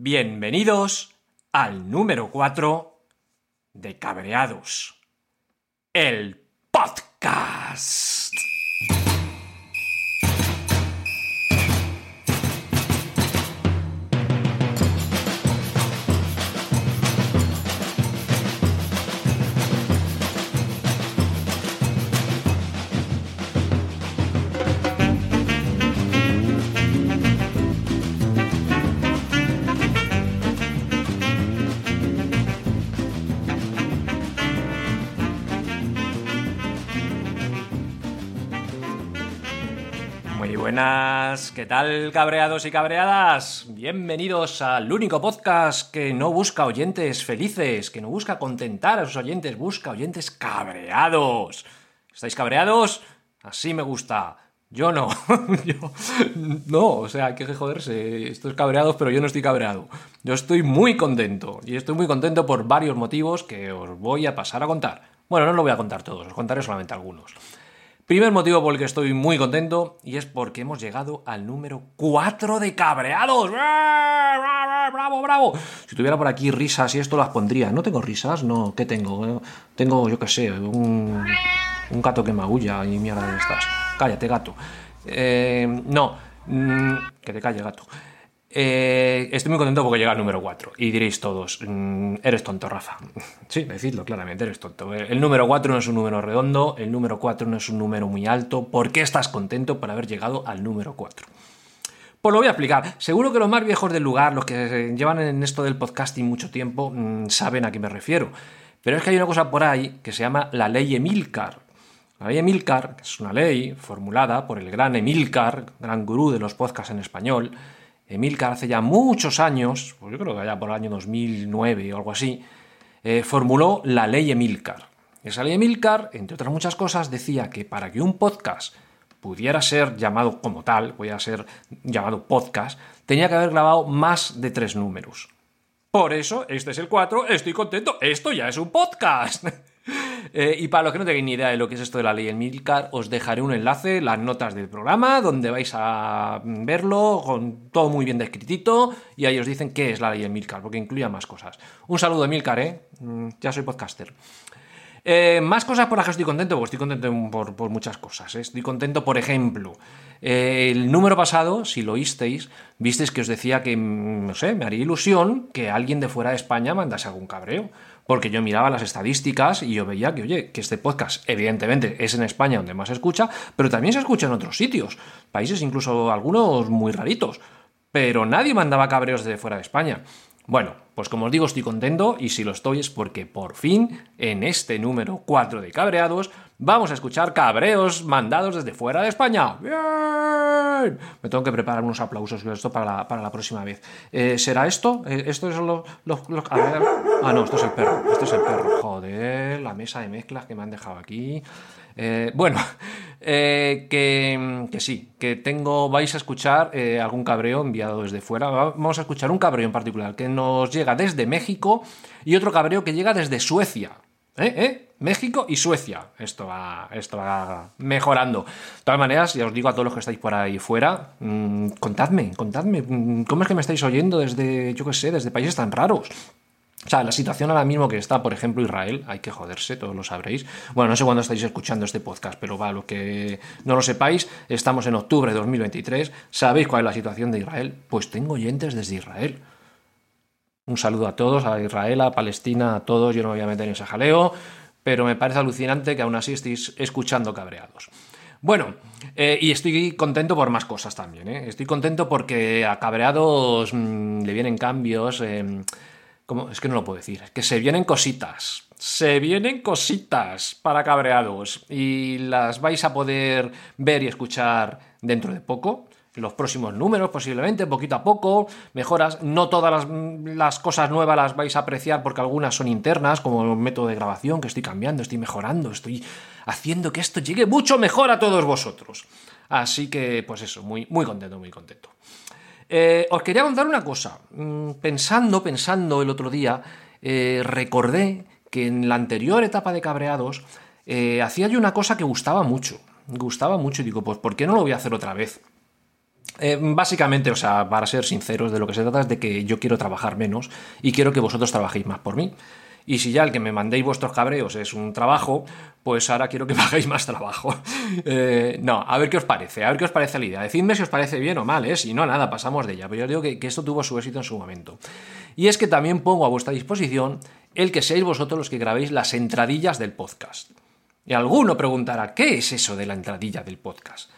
Bienvenidos al número 4 de Cabreados, el podcast. Buenas, ¿qué tal cabreados y cabreadas? Bienvenidos al único podcast que no busca oyentes felices, que no busca contentar a sus oyentes, busca oyentes cabreados. ¿Estáis cabreados? Así me gusta. Yo no. yo, no, o sea, hay que joderse. Estoy cabreados, pero yo no estoy cabreado. Yo estoy muy contento. Y estoy muy contento por varios motivos que os voy a pasar a contar. Bueno, no lo voy a contar todos, os contaré solamente algunos. Primer motivo por el que estoy muy contento y es porque hemos llegado al número 4 de cabreados. ¡Bravo, bravo! Si tuviera por aquí risas y esto las pondría. No tengo risas, no. ¿Qué tengo? Tengo, yo qué sé, un, un gato que maulla y mierda de estas. Cállate, gato. Eh, no, mm, que te calle, gato. Eh, estoy muy contento porque llega al número 4. Y diréis todos, mm, eres tonto, Rafa. Sí, decidlo claramente, eres tonto. El número 4 no es un número redondo, el número 4 no es un número muy alto. ¿Por qué estás contento por haber llegado al número 4? Pues lo voy a explicar. Seguro que los más viejos del lugar, los que llevan en esto del podcasting mucho tiempo, mm, saben a qué me refiero. Pero es que hay una cosa por ahí que se llama la ley Emilcar. La ley Emilcar es una ley formulada por el gran Emilcar, gran gurú de los podcasts en español, Emilcar hace ya muchos años, pues yo creo que ya por el año 2009 o algo así, eh, formuló la ley Emilcar. Esa ley Emilcar, entre otras muchas cosas, decía que para que un podcast pudiera ser llamado como tal, pudiera ser llamado podcast, tenía que haber grabado más de tres números. Por eso, este es el 4, estoy contento, esto ya es un podcast. Eh, y para los que no tengáis ni idea de lo que es esto de la ley Emilcar, os dejaré un enlace, las notas del programa, donde vais a verlo con todo muy bien descritito y ahí os dicen qué es la ley Emilcar, porque incluye más cosas. Un saludo, Emilcar, ¿eh? Mm, Ya soy podcaster. Eh, más cosas por las que estoy contento, porque estoy contento por, por muchas cosas. ¿eh? Estoy contento, por ejemplo, el número pasado, si lo oísteis, visteis que os decía que, mm, no sé, me haría ilusión que alguien de fuera de España mandase algún cabreo. Porque yo miraba las estadísticas y yo veía que, oye, que este podcast, evidentemente, es en España donde más se escucha, pero también se escucha en otros sitios, países incluso algunos muy raritos. Pero nadie mandaba cabreos desde fuera de España. Bueno, pues como os digo, estoy contento y si lo estoy es porque por fin, en este número 4 de cabreados, vamos a escuchar cabreos mandados desde fuera de España. ¡Bien! Me tengo que preparar unos aplausos esto para la, para la próxima vez. Eh, ¿Será esto? Eh, ¿Esto es lo, lo- lo- a ver. Ah, no, esto es el perro. Esto es el perro. Joder, la mesa de mezclas que me han dejado aquí. Eh, bueno, que, que sí, que tengo, vais a escuchar algún cabreo enviado desde fuera. Va- Vamos a escuchar un cabreo en particular que nos llega desde México y otro cabreo que llega desde Suecia. ¿Eh? ¿Eh? México y Suecia. Esto va, esto va mejorando. De todas maneras, ya os digo a todos los que estáis por ahí fuera, mm, contadme, contadme, mm, ¿cómo es que me estáis oyendo desde, yo qué sé, desde países tan raros? O sea, la situación ahora mismo que está, por ejemplo, Israel, hay que joderse, todos lo sabréis. Bueno, no sé cuándo estáis escuchando este podcast, pero va, lo que no lo sepáis, estamos en octubre de 2023. ¿Sabéis cuál es la situación de Israel? Pues tengo oyentes desde Israel. Un saludo a todos, a Israel, a Palestina, a todos. Yo no me voy a meter en ese jaleo, pero me parece alucinante que aún así estéis escuchando cabreados. Bueno, eh, y estoy contento por más cosas también. ¿eh? Estoy contento porque a cabreados mm, le vienen cambios. eh, ¿cómo? Es que no lo puedo decir. Que se vienen cositas. Se vienen cositas para cabreados. Y las vais a poder ver y escuchar dentro de poco los próximos números, posiblemente, poquito a poco, mejoras. No todas las, las, cosas nuevas las vais a apreciar porque algunas son internas, como el método de grabación que estoy cambiando, estoy mejorando, estoy haciendo que esto llegue mucho mejor a todos vosotros. Así que, pues eso, muy, muy contento, muy contento. Eh, os quería contar una cosa. Mm, Pensando, pensando el otro día, eh, recordé que en la anterior etapa de Cabreados eh, hacía yo una cosa que gustaba mucho. Gustaba mucho y digo, pues ¿por qué no lo voy a hacer otra vez? Eh, básicamente, o sea, para ser sinceros, de lo que se trata es de que yo quiero trabajar menos y quiero que vosotros trabajéis más por mí. Y si ya el que me mandéis vuestros cabreos es un trabajo, pues ahora quiero que me hagáis más trabajo. Eh, no, a ver qué os parece, a ver qué os parece la idea. Decidme si os parece bien o mal, ¿eh? Si no, nada, pasamos de ella. Pero yo digo que, que esto tuvo su éxito en su momento. Y es que también pongo a vuestra disposición el que seáis vosotros los que grabéis las entradillas del podcast. Y alguno preguntará, ¿qué es eso de la entradilla del podcast?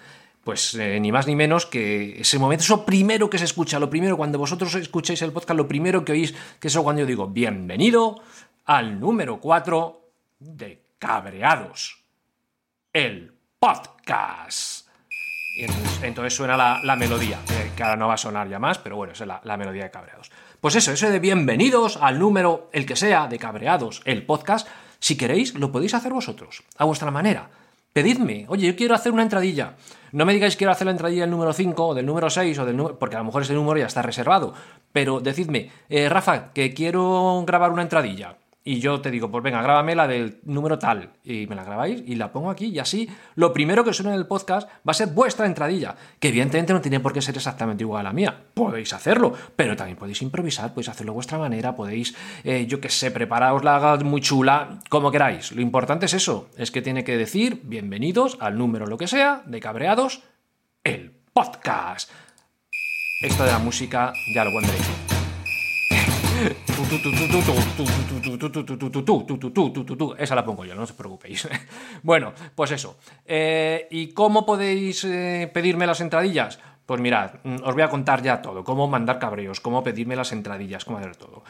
Pues eh, ni más ni menos que ese momento, eso primero que se escucha, lo primero cuando vosotros escucháis el podcast, lo primero que oís, que eso cuando yo digo, bienvenido al número 4 de Cabreados, el podcast. Y entonces, suena la, melodía, que ahora no va a sonar ya más, pero bueno, es la, la melodía de Cabreados. Pues eso, eso de bienvenidos al número, el que sea, de Cabreados, el podcast, si queréis, lo podéis hacer vosotros, a vuestra manera. Pedidme, oye, yo quiero hacer una entradilla. No me digáis quiero hacer la entradilla del número 5 o del número 6 o del número... porque a lo mejor ese número ya está reservado. Pero decidme, eh, Rafa, que quiero grabar una entradilla y yo te digo, pues venga, grábame la del número tal, y me la grabáis y la pongo aquí, y así lo primero que suena en el podcast va a ser vuestra entradilla, que evidentemente no tiene por qué ser exactamente igual a la mía, podéis hacerlo, pero también podéis improvisar, podéis hacerlo de vuestra manera, podéis, eh, yo que sé, preparaos la muy chula, como queráis. Lo importante es eso, es que tiene que decir, bienvenidos al número lo que sea, de Cabreados, el podcast. Esto de la música ya lo pondréis. Esa la pongo yo, no os preocupéis. Bueno, pues eso. ¿Y cómo podéis pedirme las entradillas? Pues mirad, os voy a contar ya todo, cómo mandar cabreos, cómo pedirme las entradillas, cómo hacer todo.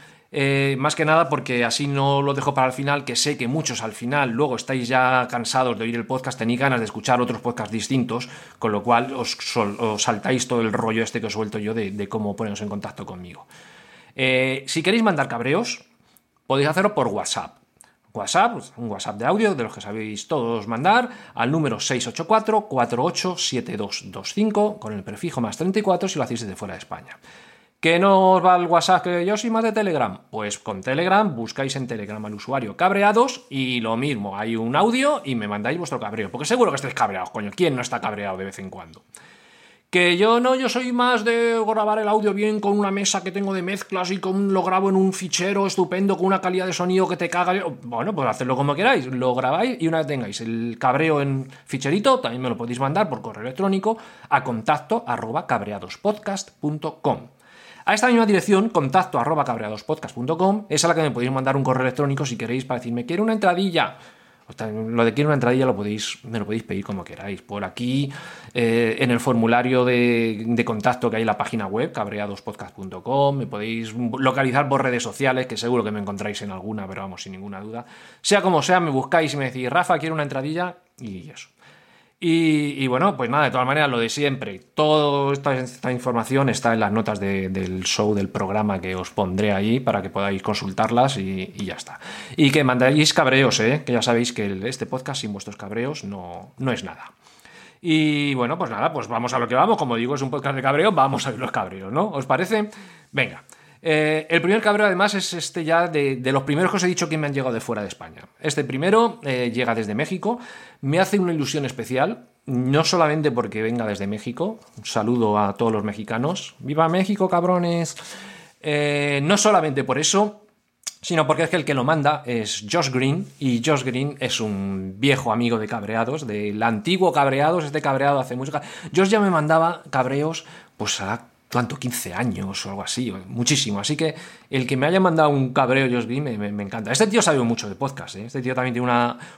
más que nada porque así no lo dejo para el final, que sé que muchos al final luego estáis ya cansados de oír el podcast, tenéis ganas de escuchar otros podcasts distintos, con lo cual os, saltáis todo el rollo este que os suelto yo de, de cómo poneros en contacto conmigo. Eh, si queréis mandar cabreos, podéis hacerlo por WhatsApp. WhatsApp, un WhatsApp de audio de los que sabéis todos mandar, al número 684-487225 con el prefijo más 34 si lo hacéis desde fuera de España. ¿Que no os va el WhatsApp que yo soy más de Telegram? Pues con Telegram buscáis en Telegram al usuario cabreados y lo mismo, hay un audio y me mandáis vuestro cabreo, porque seguro que estáis cabreados, coño, ¿quién no está cabreado de vez en cuando? Que yo no, yo soy más de grabar el audio bien con una mesa que tengo de mezclas y con, lo grabo en un fichero estupendo con una calidad de sonido que te caga. Bueno, pues hacedlo como queráis. Lo grabáis y una vez tengáis el cabreo en ficherito, también me lo podéis mandar por correo electrónico a contacto arroba cabreadospodcast.com. A esta misma dirección, contacto arroba cabreadospodcast.com, es a la que me podéis mandar un correo electrónico si queréis para decirme, quiero una entradilla lo de quiero una entradilla lo podéis, me lo podéis pedir como queráis. Por aquí, eh, en el formulario de, contacto que hay en la página web, cabreadospodcast.com, me podéis localizar por redes sociales, que seguro que me encontráis en alguna, pero vamos, sin ninguna duda. Sea como sea, me buscáis y me decís, Rafa, quiero una entradilla, y eso. Y, bueno, pues nada, de todas maneras, lo de siempre. Toda esta, información está en las notas del show, del programa que os pondré ahí para que podáis consultarlas y, ya está. Y que mandáis cabreos, ¿eh? que ya sabéis que este podcast sin vuestros cabreos no, no es nada. Y bueno, pues nada, pues vamos a lo que vamos. Como digo, es un podcast de cabreo, vamos a ver los cabreos, ¿no? ¿Os parece? Venga. Eh, el primer cabreo, además, es este ya de, los primeros que os he dicho que me han llegado de fuera de España. Este primero eh, llega desde México. Me hace una ilusión especial, no solamente porque venga desde México. Un saludo a todos los mexicanos. ¡Viva México, cabrones! Eh, no solamente por eso, sino porque es que el que lo manda es Josh Green, y Josh Green es un viejo amigo de cabreados, del antiguo cabreados, este cabreado hace música. Josh ya me mandaba cabreos, pues a ¿cuánto? 15 años o algo así, muchísimo. Así que el que me haya mandado un cabreo Josh Green me, encanta. Este tío sabe mucho de podcast, ¿eh? este tío también tiene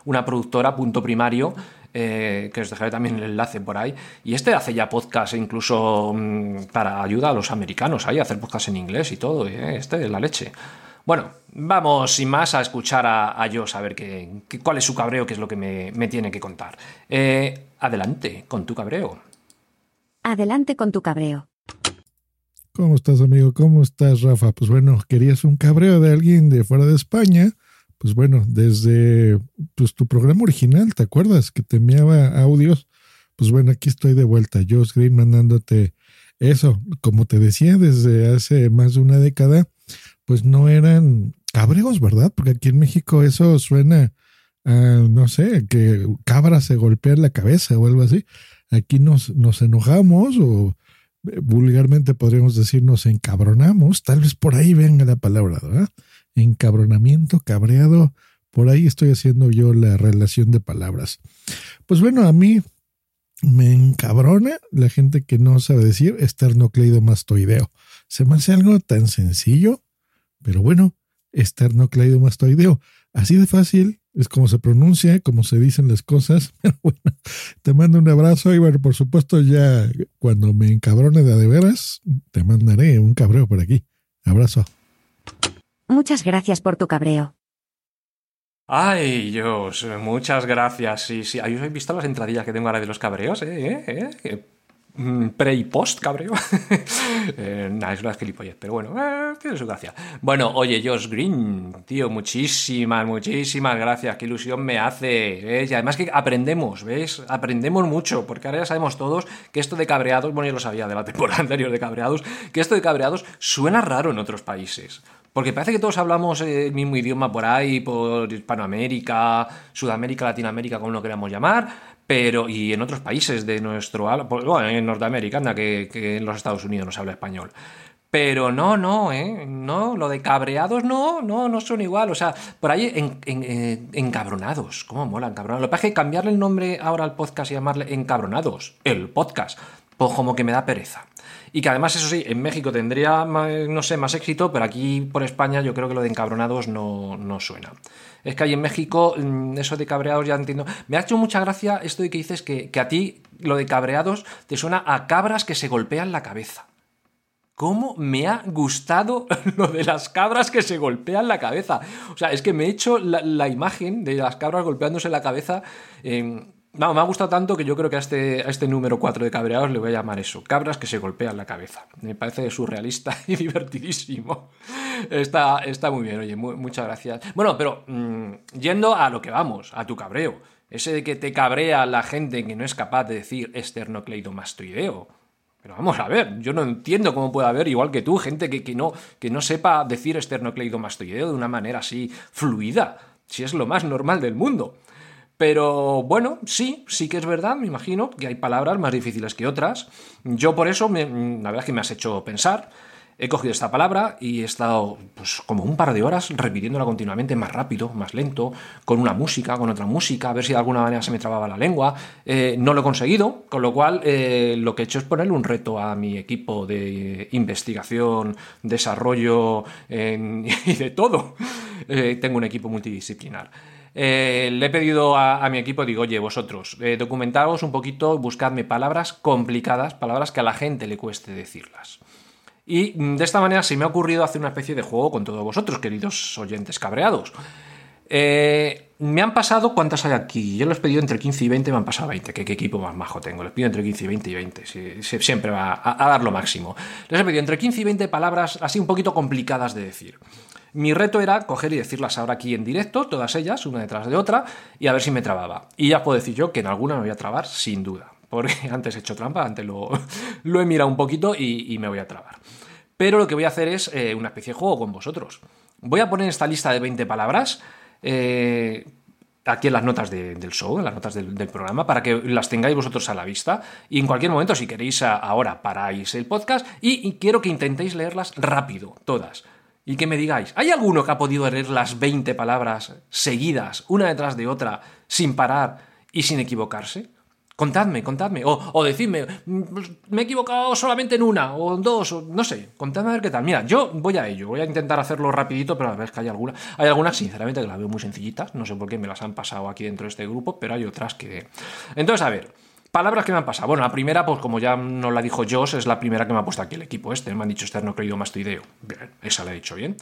una, productora, punto primario, eh, que os dejaré también el enlace por ahí. Y este hace ya podcast incluso mm, para ayuda a los americanos, ahí hacer podcast en inglés y todo, ¿eh? este es la leche. Bueno, vamos sin más a escuchar a, a Josh, a ver qué, cuál es su cabreo, qué es lo que me, me tiene que contar. adelante con tu cabreo. Adelante con tu cabreo. ¿Cómo estás, amigo? ¿Cómo estás, Rafa? Pues bueno, querías un cabreo de alguien de fuera de España. Pues bueno, desde pues, tu programa original, ¿te acuerdas? Que te enviaba audios. Pues bueno, aquí estoy de vuelta. Josh Green mandándote eso. Como te decía, desde hace más de una década, pues no eran cabreos, ¿verdad? Porque aquí en México eso suena a, no sé, que cabra se golpea la cabeza o algo así. Aquí nos, nos enojamos o vulgarmente podríamos decir nos encabronamos, tal vez por ahí venga la palabra, ¿verdad? Encabronamiento, cabreado, por ahí estoy haciendo yo la relación de palabras. Pues bueno, a mí me encabrona la gente que no sabe decir esternocleidomastoideo. Se me hace algo tan sencillo, pero bueno, esternocleidomastoideo. Así de fácil, es como se pronuncia, como se dicen las cosas. Pero bueno, te mando un abrazo y bueno, por supuesto ya cuando me encabrone de, de veras, te mandaré un cabreo por aquí. Abrazo. Muchas gracias por tu cabreo. Ay, Dios, muchas gracias. Sí, sí. ¿Habéis visto las entradillas que tengo ahora de los cabreos? ¿Eh? ¿Eh? ¿Eh? Mm, pre y post cabreo. eh, nada, es una gilipollez, pero bueno, eh, tiene su gracia. Bueno, oye, Josh Green, tío, muchísimas, muchísimas gracias. Qué ilusión me hace. Y además que aprendemos, ¿ves? Aprendemos mucho, porque ahora ya sabemos todos que esto de cabreados, bueno, yo lo sabía de la temporada anterior de cabreados, que esto de cabreados suena raro en otros países. Porque parece que todos hablamos el mismo idioma por ahí, por Hispanoamérica, Sudamérica, Latinoamérica, como lo queramos llamar, pero y en otros países de nuestro bueno, en Norteamérica, anda, que, en los Estados Unidos no se habla español. Pero no, no, ¿eh? No, lo de cabreados no, no, no son igual. O sea, por ahí en, en, en, encabronados. ¿Cómo mola encabronados? Lo que pasa es que cambiarle el nombre ahora al podcast y llamarle encabronados, el podcast, pues como que me da pereza. Y que además, eso sí, en México tendría, no sé, más éxito, pero aquí por España yo creo que lo de encabronados no, no suena. Es que ahí en México, mm, eso de cabreados ya entiendo. Me ha hecho mucha gracia esto de que dices que, que a ti lo de cabreados te suena a cabras que se golpean la cabeza. ¿Cómo me ha gustado lo de las cabras que se golpean la cabeza? O sea, es que me he hecho la, imagen de las cabras golpeándose la cabeza. Eh, no, me ha gustado tanto que yo creo que a este, este número 4 de cabreados le voy a llamar eso. Cabras que se golpean la cabeza. Me parece surrealista y divertidísimo. Está, está muy bien, oye, muchas gracias. Bueno, pero mmm, yendo a lo que vamos, a tu cabreo. Ese de que te cabrea la gente que no es capaz de decir esternocleidomastoideo. Pero vamos a ver, yo no entiendo cómo puede haber, igual que tú, gente que, que, no, que no sepa decir esternocleidomastoideo de una manera así fluida, si es lo más normal del mundo. Pero bueno, sí, sí que es verdad, me imagino que hay palabras más difíciles que otras. Yo por eso, la verdad es que me has hecho pensar. He cogido esta palabra y he estado pues, como un par de horas repitiéndola continuamente más rápido, más lento, con una música, con otra música, a ver si de alguna manera se me trababa la lengua. Eh, no lo he conseguido, con lo cual eh, lo que he hecho es ponerle un reto a mi equipo de investigación, desarrollo y de todo. Eh, tengo un equipo multidisciplinar. Eh, le he pedido a, mi equipo, digo, oye, vosotros, eh, documentaos un poquito, buscadme palabras complicadas, palabras que a la gente le cueste decirlas. Y de esta manera se me ha ocurrido hacer una especie de juego con todos vosotros, queridos oyentes cabreados. Eh, me han pasado, ¿cuántas hay aquí? Yo les he pedido entre 15 y 20, me han pasado 20. ¿Qué, qué equipo más majo tengo? Les pido entre 15 y 20 y 20. Sí, siempre va a, a dar lo máximo. Les he pedido entre 15 y 20 palabras así un poquito complicadas de decir. Mi reto era coger y decirlas ahora aquí en directo, todas ellas, una detrás de otra, y a ver si me trababa. Y ya puedo decir yo que en alguna me voy a trabar sin duda, porque antes he hecho trampa, antes lo, he mirado un poquito y, me voy a trabar. Pero lo que voy a hacer es eh, una especie de juego con vosotros. Voy a poner esta lista de 20 palabras. Eh, aquí en las notas de, del show, en las notas del, programa, para que las tengáis vosotros a la vista. Y en cualquier momento, si queréis, ahora paráis el podcast y quiero que intentéis leerlas rápido, todas y que me digáis, ¿hay alguno que ha podido leer las 20 palabras seguidas, una detrás de otra, sin parar y sin equivocarse? Contadme, contadme. O, o decidme, me he equivocado solamente en una, o en dos, o no sé. Contadme a ver qué tal. Mira, yo voy a ello. Voy a intentar hacerlo rapidito, pero a ver que hay alguna. Hay algunas, sinceramente, que las veo muy sencillitas. No sé por qué me las han pasado aquí dentro de este grupo, pero hay otras que... Entonces, a ver, Palabras que me han pasado. Bueno, la primera, pues como ya nos la dijo Josh, es la primera que me ha puesto aquí el equipo este. Me han dicho externo creído mastoideo. Bien, esa la he dicho bien.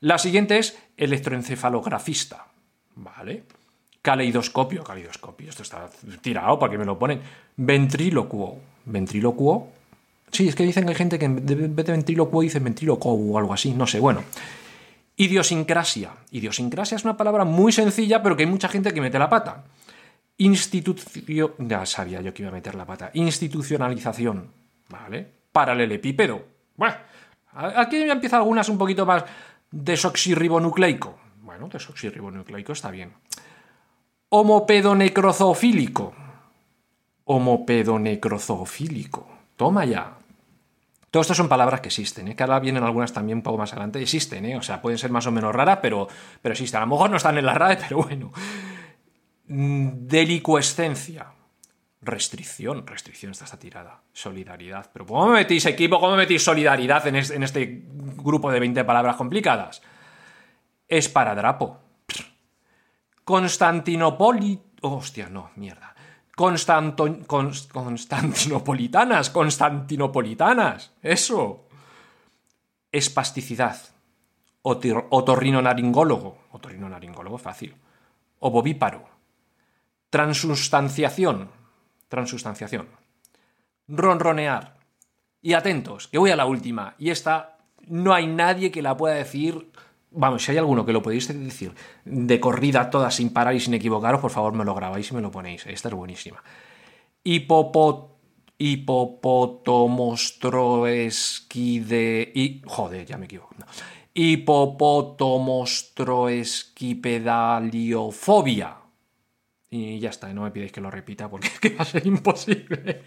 La siguiente es electroencefalografista. Vale. Caleidoscopio. Caleidoscopio. Esto está tirado para que me lo ponen. Ventrílocuo. Ventrílocuo. Sí, es que dicen que hay gente que en vez de ventrílocuo dice ventríloco o algo así. No sé, bueno. Idiosincrasia. Idiosincrasia es una palabra muy sencilla, pero que hay mucha gente que mete la pata. Institución. Ya sabía yo que iba a meter la pata. Institucionalización. ¿Vale? Paralelepípedo. Bueno, aquí ya empieza algunas un poquito más desoxirribonucleico. Bueno, desoxirribonucleico está bien. Homopedonecrozoofílico. Homopedonecrozoofílico. Toma ya. Todo esto son palabras que existen, ¿eh? que ahora vienen algunas también un poco más adelante. Existen, ¿eh? o sea, pueden ser más o menos raras, pero, pero existen. A lo mejor no están en la RAE, pero bueno. Mm, delicuescencia. Restricción, restricción está esta tirada. Solidaridad. Pero ¿cómo me metís equipo? ¿Cómo me metís solidaridad en este, grupo de 20 palabras complicadas? Esparadrapo. Constantinopoli... hostia, no, mierda. Constantinopolitanas, constantinopolitanas. Eso. Espasticidad. Otorrinolaringólogo. Otorrinolaringólogo, fácil. Ovovíparo. Transustanciación. Transustanciación. Ronronear. Y atentos, que voy a la última. Y esta no hay nadie que la pueda decir Vamos, si hay alguno que lo podéis decir de corrida toda sin parar y sin equivocaros, por favor me lo grabáis y me lo ponéis. Esta es buenísima. Hipopot hipopotomostroesquide y joder, ya me equivoco. No. Hipopotomostroesquipedaliofobia. Y ya está, no me pidáis que lo repita porque es que va a ser imposible.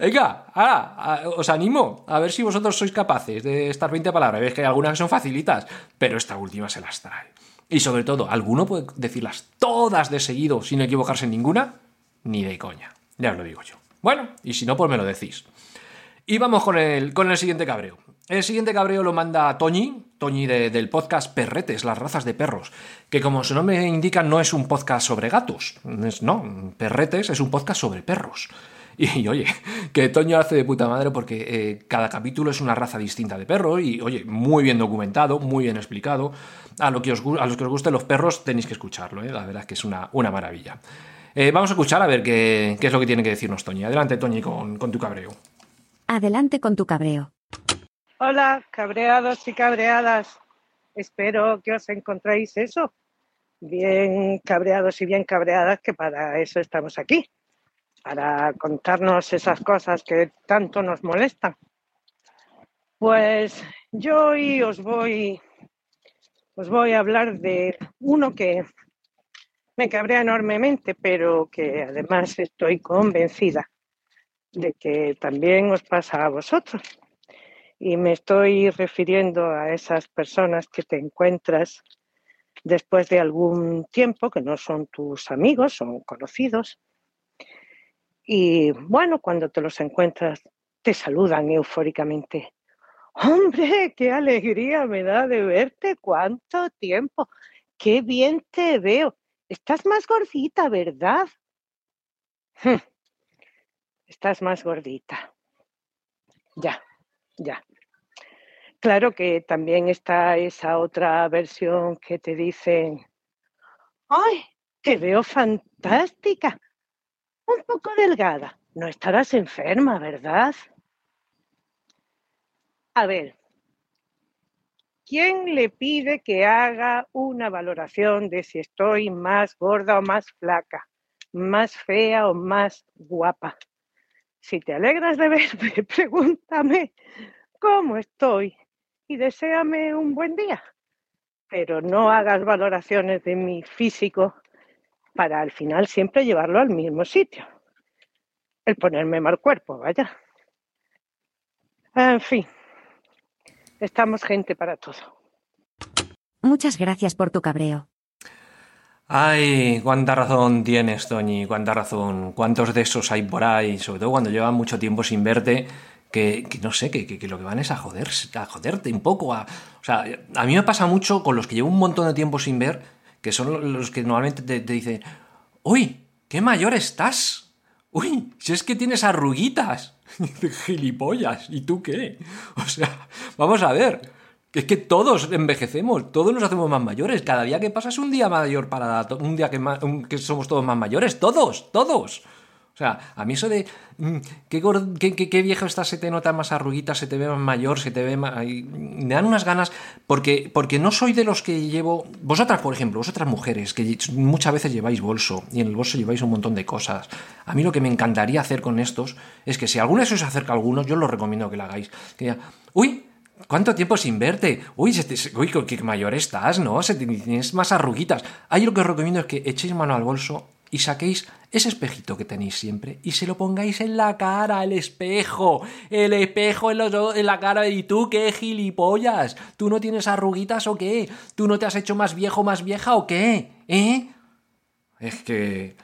Venga, ahora, os animo a ver si vosotros sois capaces de estas 20 palabras. Veis que hay algunas que son facilitas, pero esta última se las trae. Y sobre todo, ¿alguno puede decirlas todas de seguido sin equivocarse en ninguna? Ni de coña. Ya os lo digo yo. Bueno, y si no, pues me lo decís. Y vamos con el, con el siguiente cabreo. El siguiente cabreo lo manda Toñi, Toñi del podcast Perretes, las razas de perros, que como su nombre indica no es un podcast sobre gatos, no, Perretes es un podcast sobre perros. Y, oye, que Toño hace de puta madre porque eh, cada capítulo es una raza distinta de perro y oye, muy bien documentado, muy bien explicado. A, lo que os, a los que os gusten los perros tenéis que escucharlo, ¿eh? la verdad es que es una, una maravilla. Eh, vamos a escuchar a ver qué, es lo que tiene que decirnos Toñi. Adelante, Toñi, con tu cabreo. Adelante con tu cabreo. Hola, cabreados y cabreadas. Espero que os encontréis eso. Bien cabreados y bien cabreadas, que para eso estamos aquí para contarnos esas cosas que tanto nos molestan. Pues yo hoy os voy, os voy a hablar de uno que me cabrea enormemente, pero que además estoy convencida de que también os pasa a vosotros. Y me estoy refiriendo a esas personas que te encuentras después de algún tiempo, que no son tus amigos, son conocidos, y bueno, cuando te los encuentras, te saludan eufóricamente. Hombre, qué alegría me da de verte, cuánto tiempo, qué bien te veo. Estás más gordita, ¿verdad? Estás más gordita. Ya, ya. Claro que también está esa otra versión que te dicen, ¡ay, te veo fantástica! un poco delgada. No estarás enferma, ¿verdad? A ver, ¿quién le pide que haga una valoración de si estoy más gorda o más flaca, más fea o más guapa? Si te alegras de verme, pregúntame cómo estoy y deséame un buen día. Pero no hagas valoraciones de mi físico para al final siempre llevarlo al mismo sitio. El ponerme mal cuerpo, vaya. En fin, estamos gente para todo. Muchas gracias por tu cabreo. Ay, cuánta razón tienes, Toñi, cuánta razón. ¿Cuántos de esos hay por ahí? Sobre todo cuando llevan mucho tiempo sin verte, que, no sé, que, que, lo que van es a, joderse, a joderte un poco. A, o sea, a mí me pasa mucho con los que llevo un montón de tiempo sin ver, que son los que normalmente te, dicen, uy, qué mayor estás. Uy, si es que tienes arruguitas. Gilipollas, ¿y tú qué? O sea, vamos a ver. Es que todos envejecemos, todos nos hacemos más mayores. Cada día que pasa es un día mayor para un día que, que somos todos más mayores. Todos, todos. O sea, a mí eso de mm, qué, viejo estás, se te nota más arruguita, se te ve más mayor, se te ve más... Me dan unas ganas, porque, porque no soy de los que llevo... Vosotras, por ejemplo, vosotras mujeres, que muchas veces lleváis bolso, y en el bolso lleváis un montón de cosas. A mí lo que me encantaría hacer con estos es que si alguno de se acerca a algunos, yo os lo recomiendo que lo hagáis. Que ya, uy, ¿Cuánto tiempo sin verte? Uy, uy, qué mayor estás, ¿no? Se tienes más arruguitas. Ahí lo que os recomiendo es que echéis mano al bolso y saquéis ese espejito que tenéis siempre y se lo pongáis en la cara, el espejo, el espejo en, los, en la cara y tú qué gilipollas, tú no tienes arruguitas o qué, tú no te has hecho más viejo, más vieja o qué, ¿eh? Es que...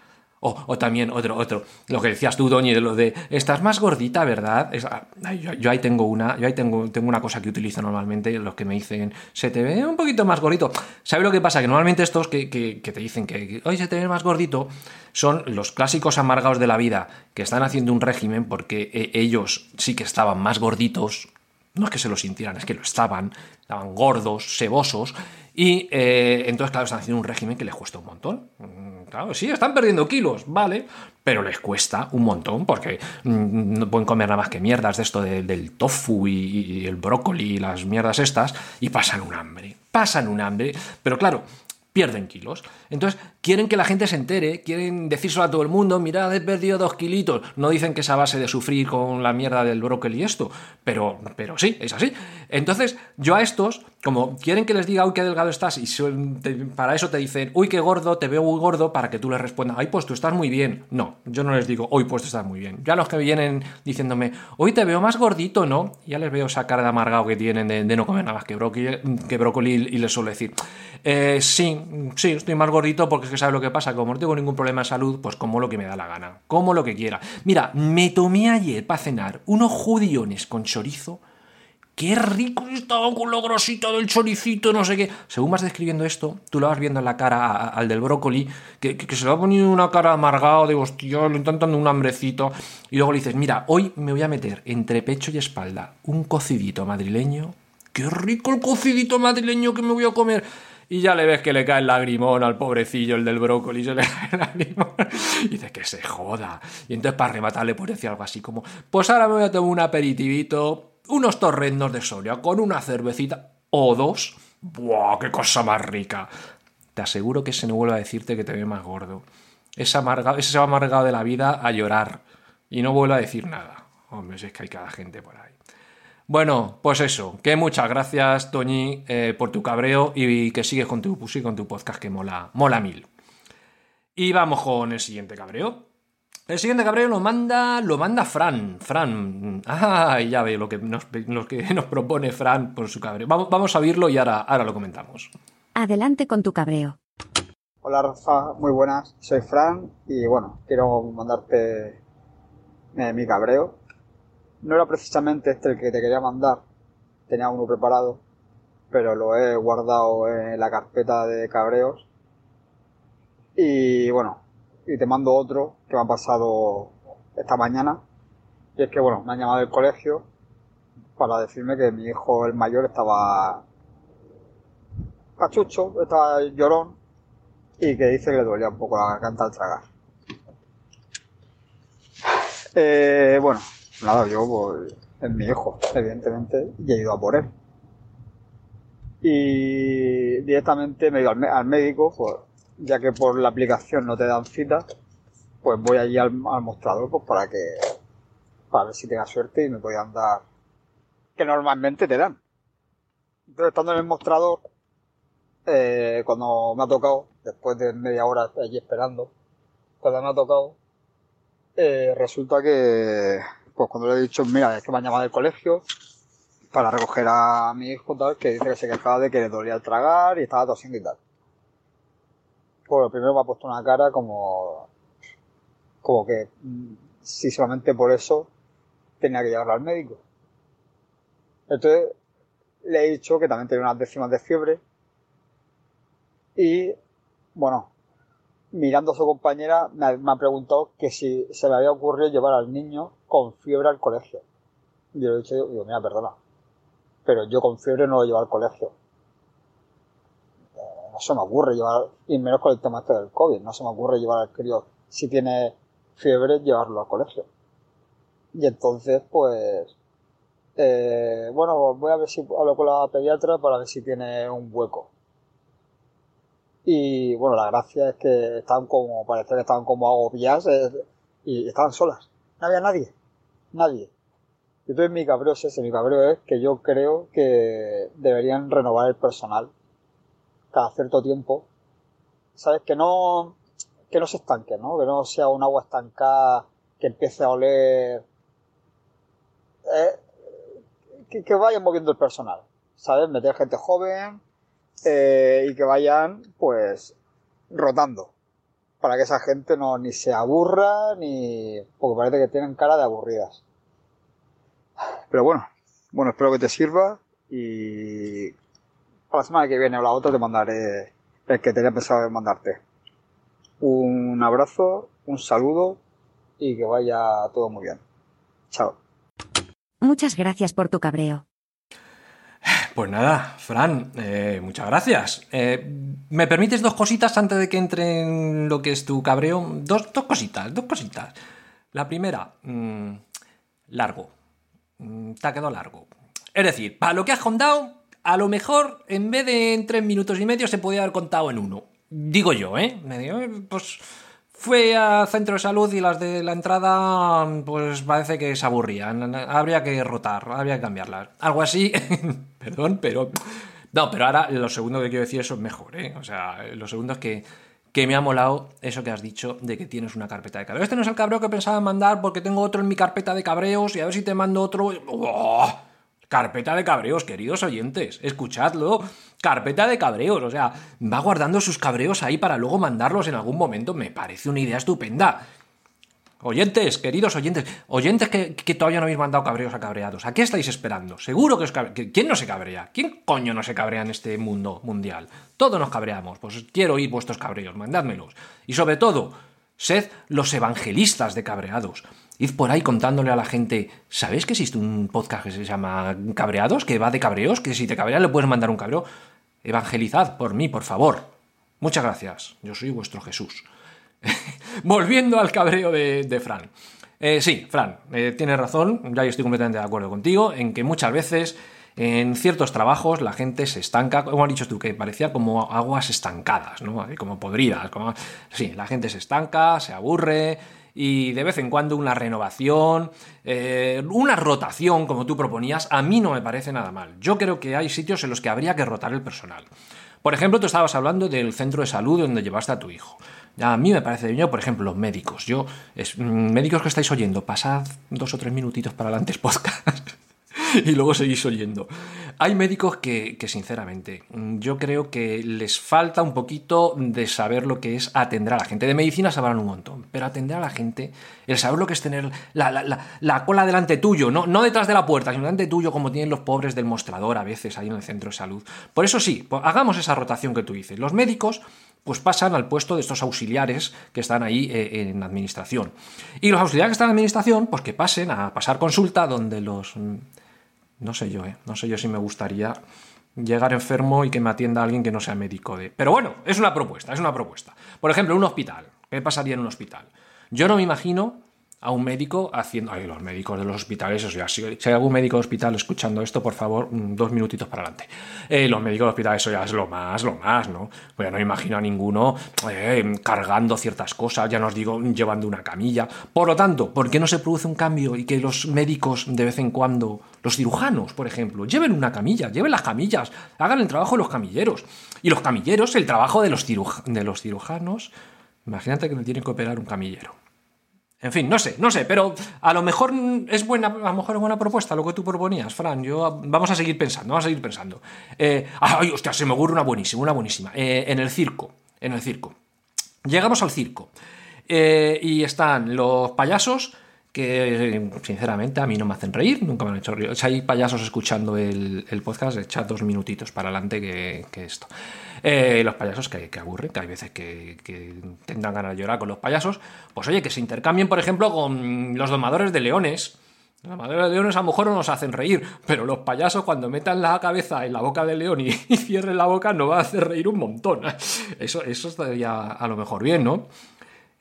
O, también otro, otro, lo que decías tú, Doñi, de lo de estás más gordita, ¿verdad? Ah, yo, ahí tengo una, yo ahí tengo, tengo una cosa que utilizo normalmente, los que me dicen, se te ve un poquito más gordito. ¿Sabes lo que pasa? Que normalmente estos que, que, te dicen que hoy se te ve más gordito, son los clásicos amargados de la vida que están haciendo un régimen porque eh, ellos sí que estaban más gorditos, no es que se lo sintieran, es que lo estaban, estaban gordos, sebosos, y eh, entonces, claro, están haciendo un régimen que les cuesta un montón. Mm, claro, sí, están perdiendo kilos, vale, pero les cuesta un montón porque mm, no pueden comer nada más que mierdas de esto del tofu y, el brócoli y las mierdas estas, y pasan un hambre, pasan un hambre, pero claro, pierden kilos. Entonces, quieren que la gente se entere, quieren decírselo a todo el mundo, mirad, he perdido dos kilitos. No dicen que es a base de sufrir con la mierda del brócoli y esto, pero, pero sí, es así. Entonces, yo a estos, como quieren que les diga, uy, qué delgado estás, y para eso te dicen, uy, qué gordo, te veo muy gordo, para que tú les respondas, ay, pues tú estás muy bien. No, yo no les digo, uy, pues tú estás muy bien. Ya los que vienen diciéndome, uy, te veo más gordito, ¿no? Ya les veo esa cara de amargado que tienen de, no comer nada más que brócoli, que brócoli y les suelo decir, eh, sí, sí, estoy más gordito porque que sabes lo que pasa, como no tengo ningún problema de salud, pues como lo que me da la gana, como lo que quiera. Mira, me tomé ayer para cenar unos judiones con chorizo. Qué rico estaban con lo grosito del choricito, no sé qué. Según vas describiendo esto, tú lo vas viendo en la cara al del brócoli, que, se le va poniendo una cara amargada de hostia, le intentando un hambrecito. Y luego le dices, mira, hoy me voy a meter entre pecho y espalda un cocidito madrileño. Qué rico el cocidito madrileño que me voy a comer y ya le ves que le cae el lagrimón al pobrecillo, el del brócoli, se le cae el lagrimón. Y dice que se joda. Y entonces para rematar le puede decir algo así como, pues ahora me voy a tomar un aperitivito, unos torrendos de soria con una cervecita o dos. ¡Buah, qué cosa más rica! Te aseguro que se no vuelve a decirte que te ve más gordo. Es amargado, ese se va amargado de la vida a llorar. Y no vuelve a decir nada. Hombre, es que hay cada gente por ahí. Bueno, pues eso, que muchas gracias, Toñi, eh, por tu cabreo y que sigues con tu, con tu podcast que mola, mola mil. Y vamos con el siguiente cabreo. El siguiente cabreo lo manda, lo manda Fran. Fran, ah, ya ve lo que nos, que nos propone Fran por su cabreo. Vamos, vamos a verlo y ahora, ahora lo comentamos. Adelante con tu cabreo. Hola Rafa, muy buenas. Soy Fran y bueno, quiero mandarte eh, mi cabreo no era precisamente este el que te quería mandar, tenía uno preparado, pero lo he guardado en la carpeta de cabreos. Y bueno, y te mando otro que me ha pasado esta mañana. Y es que bueno, me han llamado del colegio para decirme que mi hijo, el mayor, estaba cachucho, estaba llorón y que dice que le dolía un poco la garganta al tragar. Eh, bueno, nada, yo pues, es mi hijo, evidentemente, y he ido a por él. Y directamente me he ido al, médico, pues, ya que por la aplicación no te dan cita, pues voy allí al, mostrador pues, para que para ver si tenga suerte y me puedan dar que normalmente te dan. Entonces, estando en el mostrador, eh, cuando me ha tocado, después de media hora allí esperando, cuando me ha tocado, eh, resulta que pues cuando le he dicho, mira, es que me han llamado del colegio para recoger a mi hijo, tal, que dice que se quejaba de que le dolía el tragar y estaba tosiendo y tal. Pues lo primero me ha puesto una cara como, como que mm, si solamente por eso tenía que llevarlo al médico. Entonces le he dicho que también tenía unas décimas de fiebre y bueno, mirando a su compañera, me ha, preguntado que si se le había ocurrido llevar al niño con fiebre al colegio. Yo le he dicho, digo, mira, perdona, pero yo con fiebre no lo llevo al colegio. Eh, no se me ocurre llevar, y menos con el tema este del COVID, no se me ocurre llevar al crío, si tiene fiebre, llevarlo al colegio. Y entonces, pues, eh, bueno, voy a ver si hablo con la pediatra para ver si tiene un hueco. Y bueno, la gracia es que estaban como, parece que estaban como agobiadas eh, y estaban solas. No había nadie. Nadie. Y entonces mi cabreo es ese, mi cabreo es que yo creo que deberían renovar el personal cada cierto tiempo. ¿Sabes? Que no, que no se estanque, ¿no? Que no sea un agua estancada que empiece a oler. Eh, que, que vayan moviendo el personal, ¿sabes? Meter gente joven eh, y que vayan, pues, rotando. Para que esa gente no ni se aburra, ni. porque parece que tienen cara de aburridas. Pero bueno, bueno, espero que te sirva y para la semana que viene o la otra te mandaré el que tenía pensado mandarte. Un abrazo, un saludo y que vaya todo muy bien. Chao. Muchas gracias por tu cabreo. Pues nada, Fran, eh, muchas gracias. Eh, ¿Me permites dos cositas antes de que entre en lo que es tu cabreo? Dos, dos cositas, dos cositas. La primera, mmm, largo. Mm, te ha quedado largo. Es decir, para lo que has contado, a lo mejor en vez de en tres minutos y medio se podía haber contado en uno. Digo yo, ¿eh? Me digo, pues fue al centro de salud y las de la entrada, pues parece que se aburrían. Habría que rotar, habría que cambiarlas. Algo así, perdón, pero... No, pero ahora lo segundo que quiero decir eso es mejor, ¿eh? O sea, lo segundo es que, que me ha molado eso que has dicho de que tienes una carpeta de cabreos. Este no es el cabreo que pensaba mandar porque tengo otro en mi carpeta de cabreos y a ver si te mando otro... ¡Oh! Carpeta de cabreos, queridos oyentes, escuchadlo. Carpeta de cabreos, o sea, va guardando sus cabreos ahí para luego mandarlos en algún momento. Me parece una idea estupenda. Oyentes, queridos oyentes, oyentes que, todavía no habéis mandado cabreos a cabreados, ¿a qué estáis esperando? Seguro que os cabrea. ¿Quién no se cabrea? ¿Quién coño no se cabrea en este mundo mundial? Todos nos cabreamos, pues quiero oír vuestros cabreos, mandádmelos. Y sobre todo, sed los evangelistas de cabreados. Id por ahí contándole a la gente, ¿sabéis que existe un podcast que se llama Cabreados? Que va de cabreos, que si te cabreas le puedes mandar un cabreo. Evangelizad por mí, por favor. Muchas gracias. Yo soy vuestro Jesús. Volviendo al cabreo de, Fran. Eh, sí, Fran, eh, tienes razón, ya estoy completamente de acuerdo contigo, en que muchas veces en ciertos trabajos la gente se estanca, como has dicho tú, que parecía como aguas estancadas, ¿no? Como podridas. Como... Sí, la gente se estanca, se aburre y de vez en cuando una renovación, eh, una rotación, como tú proponías, a mí no me parece nada mal. Yo creo que hay sitios en los que habría que rotar el personal. Por ejemplo, tú estabas hablando del centro de salud donde llevaste a tu hijo. A mí me parece bien, por ejemplo, los médicos. Yo, es, mm, médicos que estáis oyendo, pasad dos o tres minutitos para adelante podcast. y luego seguís oyendo. Hay médicos que, que, sinceramente, yo creo que les falta un poquito de saber lo que es atender a la gente. De medicina sabrán un montón, pero atender a la gente, el saber lo que es tener la, la, la, la cola delante tuyo, no, no detrás de la puerta, sino delante tuyo, como tienen los pobres del mostrador a veces ahí en el centro de salud. Por eso sí, hagamos esa rotación que tú dices. Los médicos pues pasan al puesto de estos auxiliares que están ahí eh, en administración. Y los auxiliares que están en administración, pues que pasen a pasar consulta donde los no sé yo, ¿eh? No sé yo si me gustaría llegar enfermo y que me atienda alguien que no sea médico de... Pero bueno, es una propuesta, es una propuesta. Por ejemplo, un hospital. ¿Qué pasaría en un hospital? Yo no me imagino a un médico haciendo... Ay, los médicos de los hospitales, o sea, si, hay algún médico de hospital escuchando esto, por favor, mm, dos minutitos para adelante. Eh, los médicos de hospital, eso ya es lo más, lo más, ¿no? Pues ya no imagino a ninguno eh, cargando ciertas cosas, ya no digo llevando una camilla. Por lo tanto, ¿por qué no se produce un cambio y que los médicos de vez en cuando, los cirujanos, por ejemplo, lleven una camilla, lleven las camillas, hagan el trabajo de los camilleros? Y los camilleros, el trabajo de los, de los cirujanos, imagínate que me tienen que operar un camillero. En fin, no sé, no sé, pero a lo mejor es buena, a lo mejor es buena propuesta lo que tú proponías, Fran. Yo vamos a seguir pensando, vamos a seguir pensando. Eh, ay, hostia, se me ocurre una buenísima, una buenísima. Eh, en el circo, en el circo. Llegamos al circo eh, y están los payasos que sinceramente a mí no me hacen reír, nunca me han hecho reír. Si hay payasos escuchando el, el podcast, echad dos minutitos para adelante que, esto. Eh, los payasos que, que, aburren, que hay veces que, que, tendrán ganas de llorar con los payasos, pues oye, que se intercambien, por ejemplo, con los domadores de leones. Los domadores de leones a lo mejor no nos hacen reír, pero los payasos cuando metan la cabeza en la boca del león y, y cierren la boca nos va a hacer reír un montón. Eso, eso estaría a lo mejor bien, ¿no?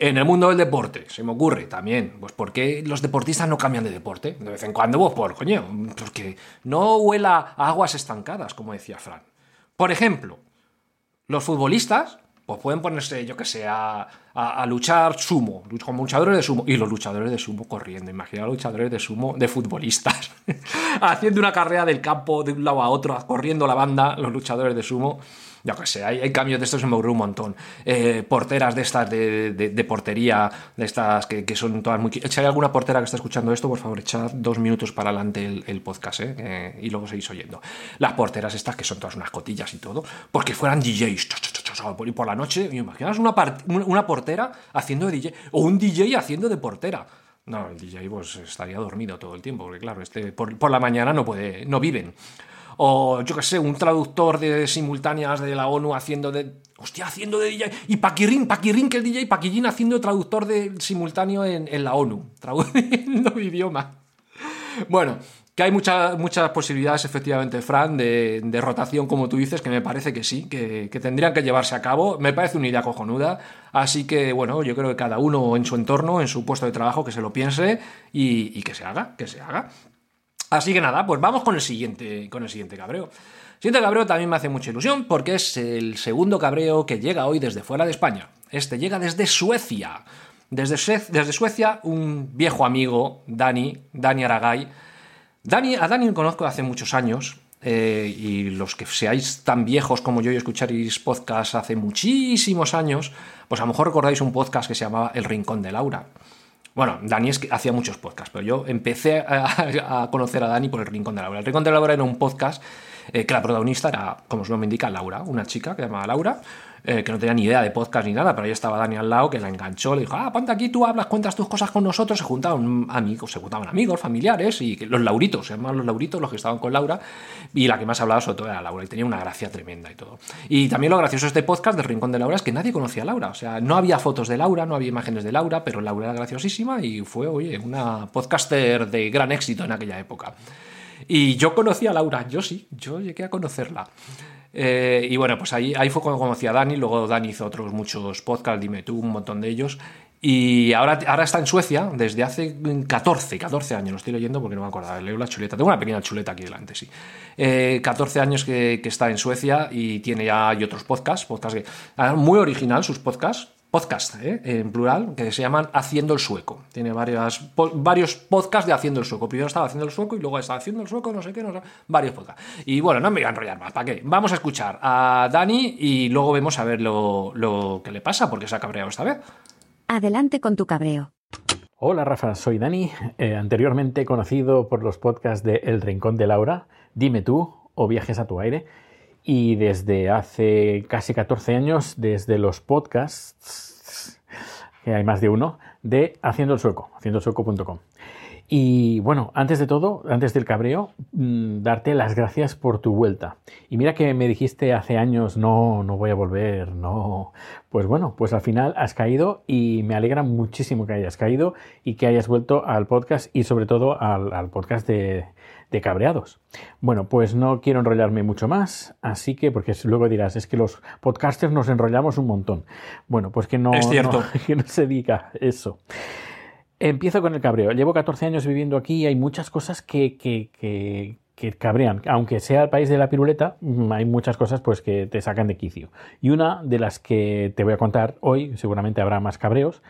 En el mundo del deporte, se me ocurre también, pues ¿por qué los deportistas no cambian de deporte? De vez en cuando, pues por coño, porque no huela a aguas estancadas, como decía Fran. Por ejemplo, los futbolistas, pues pueden ponerse, yo que sé, a, luchar sumo, como luchadores de sumo, y los luchadores de sumo corriendo. Imagina luchadores de sumo de futbolistas, haciendo una carrera del campo de un lado a otro, corriendo la banda, los luchadores de sumo. Yo que sé, hay, cambios de estos, se me ocurre un montón. Eh, porteras de estas de, de- portería, de estas que, que son todas muy... Si hay alguna portera que está escuchando esto, por favor, echad dos minutos para adelante el, el podcast, ¿eh? Eh, y luego seguís oyendo. Las porteras estas, que son todas unas cotillas y todo, porque fueran DJs. Por la noche, ¿me imaginas una, portera haciendo de DJ? O un DJ haciendo de portera. No, el DJ pues estaría dormido todo el tiempo, porque claro, este por, la mañana no puede, no viven. O yo qué sé, un traductor de simultáneas de la ONU haciendo de. Hostia, haciendo de DJ. Y Paquirrín, Paquirrín, que es DJ, Paquirrín haciendo traductor de simultáneo en, en la ONU, traduciendo idioma. Bueno, que hay muchas muchas posibilidades, efectivamente, Fran, de, rotación, como tú dices, que me parece que sí, que, tendrían que llevarse a cabo. Me parece una idea cojonuda. Así que, bueno, yo creo que cada uno en su entorno, en su puesto de trabajo, que se lo piense y, que se haga, que se haga. Así que nada, pues vamos con el siguiente, con el siguiente cabreo. El siguiente cabreo también me hace mucha ilusión porque es el segundo cabreo que llega hoy desde fuera de España. Este llega desde Suecia. Desde, desde Suecia, un viejo amigo, Dani, Dani Aragay. Dani, a Dani lo conozco hace muchos años. eh, y los que seáis tan viejos como yo y escucharéis podcast hace muchísimos años, pues a lo mejor recordáis un podcast que se llamaba El Rincón de Laura. Bueno, Dani es que hacía muchos podcasts, pero yo empecé a, a conocer a Dani por el Rincón de Laura. El Rincón de Laura era un podcast eh, que la protagonista era, como su nombre indica, Laura, una chica que se llamaba Laura, eh, que no tenía ni idea de podcast ni nada, pero ahí estaba Dani al lado, que la enganchó, le dijo, ah, ponte aquí, tú hablas, cuentas tus cosas con nosotros, se juntaban amigos, se juntaban amigos, familiares, y los Lauritos, llamaban los Lauritos, los que estaban con Laura, y la que más hablaba sobre todo era Laura, y tenía una gracia tremenda y todo. Y también lo gracioso de este podcast del Rincón de Laura es que nadie conocía a Laura, o sea, no había fotos de Laura, no había imágenes de Laura, pero Laura era graciosísima y fue, oye, una podcaster de gran éxito en aquella época. Y yo conocí a Laura, yo sí, yo llegué a conocerla. Eh, y bueno, pues ahí, ahí fue cuando conocí a Dani, luego Dani hizo otros muchos podcasts, dime tú, un montón de ellos. Y ahora, ahora está en Suecia desde hace 14, 14 años, lo estoy leyendo porque no me acuerdo, leo la chuleta, tengo una pequeña chuleta aquí delante, sí. Eh, 14 años que, que está en Suecia y tiene ya otros podcasts, podcasts muy original sus podcasts, podcast, ¿eh? en plural, que se llaman Haciendo el Sueco. Tiene varias, po- varios podcasts de Haciendo el Sueco. Primero estaba Haciendo el Sueco y luego está Haciendo el Sueco, no sé qué, no sé, varios podcasts. Y bueno, no me voy a enrollar más, ¿para qué? Vamos a escuchar a Dani y luego vemos a ver lo, lo que le pasa, porque se ha cabreado esta vez. Adelante con tu cabreo. Hola Rafa, soy Dani, eh, anteriormente conocido por los podcasts de El Rincón de Laura, Dime tú o Viajes a tu aire, y desde hace casi 14 años, desde los podcasts, que hay más de uno, de Haciendo el Sueco, haciendoelsueco.com. Y bueno, antes de todo, antes del cabreo, mm, darte las gracias por tu vuelta. Y mira que me dijiste hace años, no, no voy a volver, no. Pues bueno, pues al final has caído y me alegra muchísimo que hayas caído y que hayas vuelto al podcast y sobre todo al, al podcast de, de cabreados. Bueno, pues no quiero enrollarme mucho más, así que, porque luego dirás, es que los podcasters nos enrollamos un montón. Bueno, pues que no, Es cierto. no- que no se diga eso. Empiezo con el cabreo. Llevo 14 años viviendo aquí y hay muchas cosas que, que, que, que cabrean. Aunque sea el país de la piruleta, mm, hay muchas cosas pues, que te sacan de quicio. Y una de las que te voy a contar hoy, seguramente habrá más cabreos,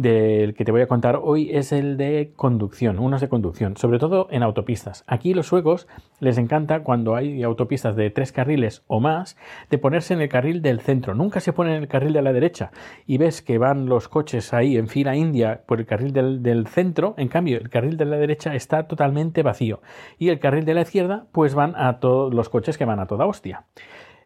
del que te voy a contar hoy es el de conducción, unos de conducción, sobre todo en autopistas. Aquí los suecos les encanta cuando hay autopistas de tres carriles o más de ponerse en el carril del centro. Nunca se ponen en el carril de la derecha y ves que van los coches ahí en fila india por el carril del, del centro. En cambio, el carril de la derecha está totalmente vacío y el carril de la izquierda pues van a todos los coches que van a toda hostia.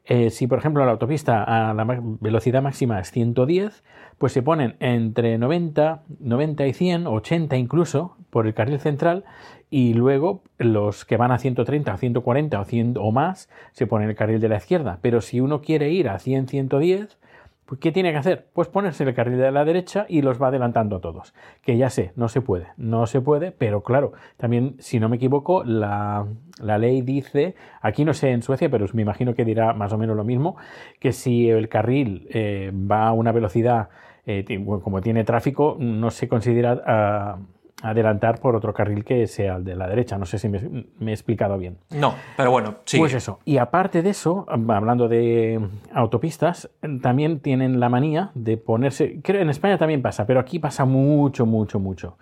Eh, si, por ejemplo, la autopista a la velocidad máxima es 110, pues se ponen entre 90, 90 y 100, 80 incluso, por el carril central, y luego los que van a 130, 140 o 100 o más se ponen en el carril de la izquierda. Pero si uno quiere ir a 100, 110, pues, ¿qué tiene que hacer? Pues ponerse el carril de la derecha y los va adelantando a todos. Que ya sé, no se puede, no se puede, pero claro, también, si no me equivoco, la, la ley dice, aquí no sé en Suecia, pero me imagino que dirá más o menos lo mismo, que si el carril eh, va a una velocidad, eh, como tiene tráfico, no se considera ah, adelantar por otro carril que sea el de la derecha. No sé si me, me he explicado bien. No, pero bueno, sí. Pues eso. Y aparte de eso, hablando de autopistas, también tienen la manía de ponerse. Creo en España también pasa, pero aquí pasa mucho, mucho, mucho.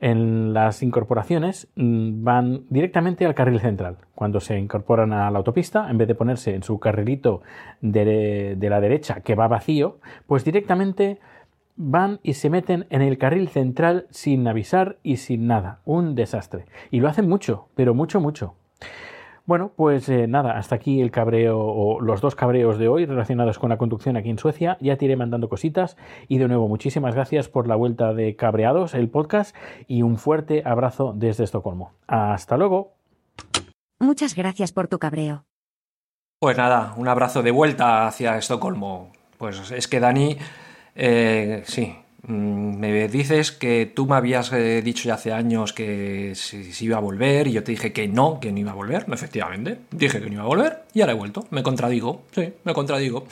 En las incorporaciones mm, van directamente al carril central. Cuando se incorporan a la autopista, en vez de ponerse en su carrilito de, de la derecha que va vacío, pues directamente van y se meten en el carril central sin avisar y sin nada. Un desastre. Y lo hacen mucho, pero mucho, mucho. Bueno, pues eh, nada, hasta aquí el cabreo o los dos cabreos de hoy relacionados con la conducción aquí en Suecia. Ya te iré mandando cositas y de nuevo muchísimas gracias por la vuelta de Cabreados, el podcast y un fuerte abrazo desde Estocolmo. Hasta luego. Muchas gracias por tu cabreo. Pues nada, un abrazo de vuelta hacia Estocolmo. Pues es que Dani, eh, sí, Mm, me dices que tú me habías eh, dicho ya hace años que si, iba a volver y yo te dije que no, que no iba a volver, efectivamente. Dije que no iba a volver y ahora he vuelto. Me contradigo, sí, me contradigo.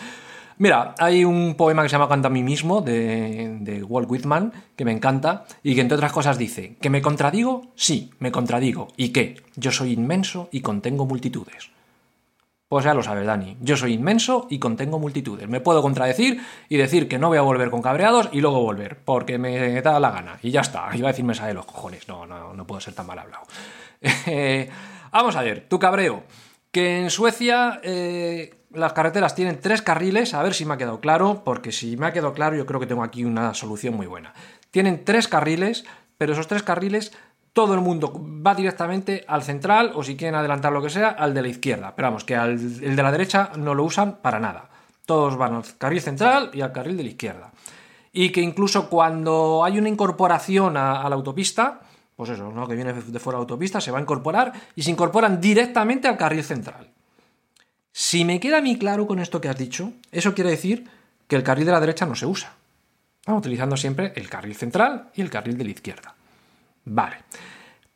Mira, hay un poema que se llama Canta a mí mismo de, de Walt Whitman que me encanta y que entre otras cosas dice que me contradigo, sí, me contradigo. ¿Y qué? Yo soy inmenso y contengo multitudes. Pues ya lo sabes, Dani. Yo soy inmenso y contengo multitudes. Me puedo contradecir y decir que no voy a volver con cabreados y luego volver, porque me da la gana. Y ya está. Iba a decirme esa los cojones. No, no, no puedo ser tan mal hablado. Vamos a ver, tu cabreo. Que en Suecia eh, las carreteras tienen tres carriles, a ver si me ha quedado claro, porque si me ha quedado claro yo creo que tengo aquí una solución muy buena. Tienen tres carriles, pero esos tres carriles todo el mundo va directamente al central o si quieren adelantar lo que sea, al de la izquierda. Pero vamos, que el de la derecha no lo usan para nada. Todos van al carril central y al carril de la izquierda. Y que incluso cuando hay una incorporación a, la autopista, pues eso, ¿no? que viene de fuera de la autopista, se va a incorporar y se incorporan directamente al carril central. Si me queda a mí claro con esto que has dicho, eso quiere decir que el carril de la derecha no se usa. utilizando siempre el carril central y el carril de la izquierda. Vale.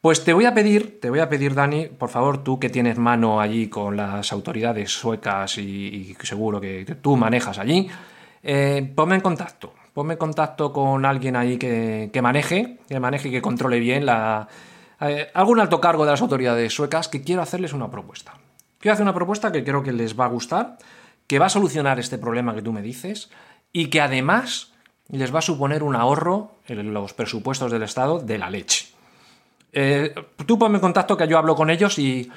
Pues te voy a pedir, te voy a pedir, Dani, por favor, tú que tienes mano allí con las autoridades suecas y, seguro que, tú manejas allí, eh, ponme en contacto. Ponme en contacto con alguien ahí que, maneje, que maneje y que controle bien la, eh, algún alto cargo de las autoridades suecas que quiero hacerles una propuesta. Quiero hacer una propuesta que creo que les va a gustar, que va a solucionar este problema que tú me dices y que además les va a suponer un ahorro en los presupuestos del Estado de la leche. Eh, tú ponme en contacto que yo hablo con ellos y...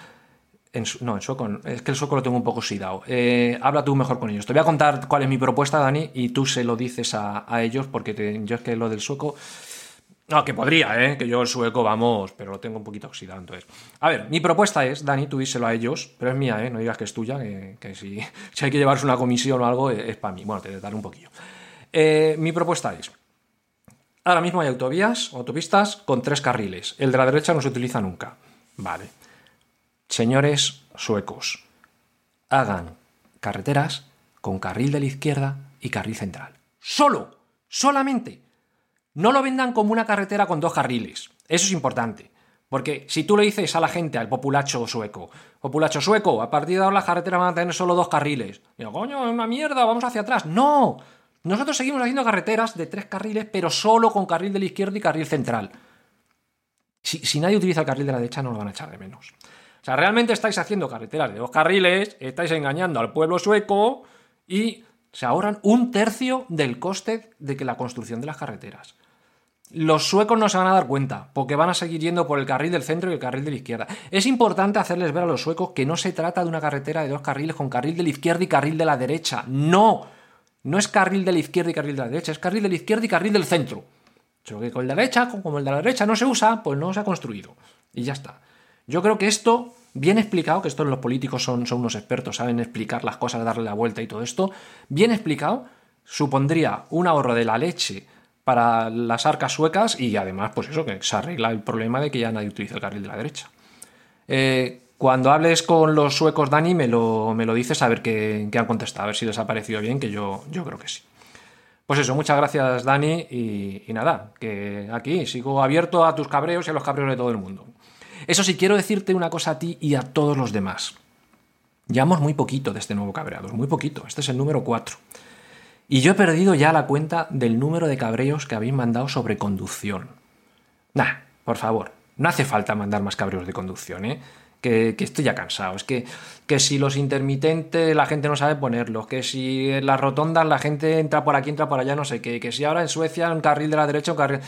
no, en sueco, es que el sueco lo tengo un poco oxidado. Eh, habla tú mejor con ellos. Te voy a contar cuál es mi propuesta, Dani, y tú se lo dices a, ellos, porque yo es que lo del sueco... No, que podría, ¿eh? Que yo el sueco, vamos, pero lo tengo un poquito oxidado, entonces. A ver, mi propuesta es, Dani, tú díselo a ellos, pero es mía, ¿eh? No digas que es tuya, que, si, si, hay que llevarse una comisión o algo, es, para mí. Bueno, te daré un poquillo. Eh, mi propuesta es, ahora mismo hay autovías, autopistas con tres carriles. El de la derecha no se utiliza nunca. Vale. Señores suecos, hagan carreteras con carril de la izquierda y carril central. Solo, solamente. No lo vendan como una carretera con dos carriles. Eso es importante. Porque si tú le dices a la gente, al populacho sueco, populacho sueco, a partir de ahora las carreteras van a tener solo dos carriles. Yo, coño, es una mierda, vamos hacia atrás. No, nosotros seguimos haciendo carreteras de tres carriles, pero solo con carril de la izquierda y carril central. Si, nadie utiliza el carril de la derecha, no lo van a echar de menos. O sea, realmente estáis haciendo carreteras de dos carriles, estáis engañando al pueblo sueco y se ahorran un tercio del coste de que la construcción de las carreteras. Los suecos no se van a dar cuenta, porque van a seguir yendo por el carril del centro y el carril de la izquierda. Es importante hacerles ver a los suecos que no se trata de una carretera de dos carriles con carril de la izquierda y carril de la derecha. No, no es carril de la izquierda y carril de la derecha, es carril de la izquierda y carril del centro. Solo que con el de la derecha, como el de la derecha no se usa, pues no se ha construido. Y ya está. Yo creo que esto, bien explicado, que estos los políticos son, son unos expertos, saben explicar las cosas, darle la vuelta y todo esto, bien explicado, supondría un ahorro de la leche para las arcas suecas y además, pues eso, que se arregla el problema de que ya nadie utiliza el carril de la derecha. Eh, cuando hables con los suecos, Dani, me lo, me lo dices a ver qué, han contestado, a ver si les ha parecido bien, que yo, yo creo que sí. Pues eso, muchas gracias, Dani, y, nada, que aquí sigo abierto a tus cabreos y a los cabreos de todo el mundo. Eso sí, quiero decirte una cosa a ti y a todos los demás. Llevamos muy poquito de este nuevo cabreado, muy poquito, este es el número 4. Y yo he perdido ya la cuenta del número de cabreos que habéis mandado sobre conducción. Nah, por favor, no hace falta mandar más cabreos de conducción, ¿eh? Que, estoy ya cansado. Es que, que si los intermitentes la gente no sabe ponerlos, que si en las rotondas la gente entra por aquí, entra por allá, no sé qué, que si ahora en Suecia un carril de la derecha, un carril...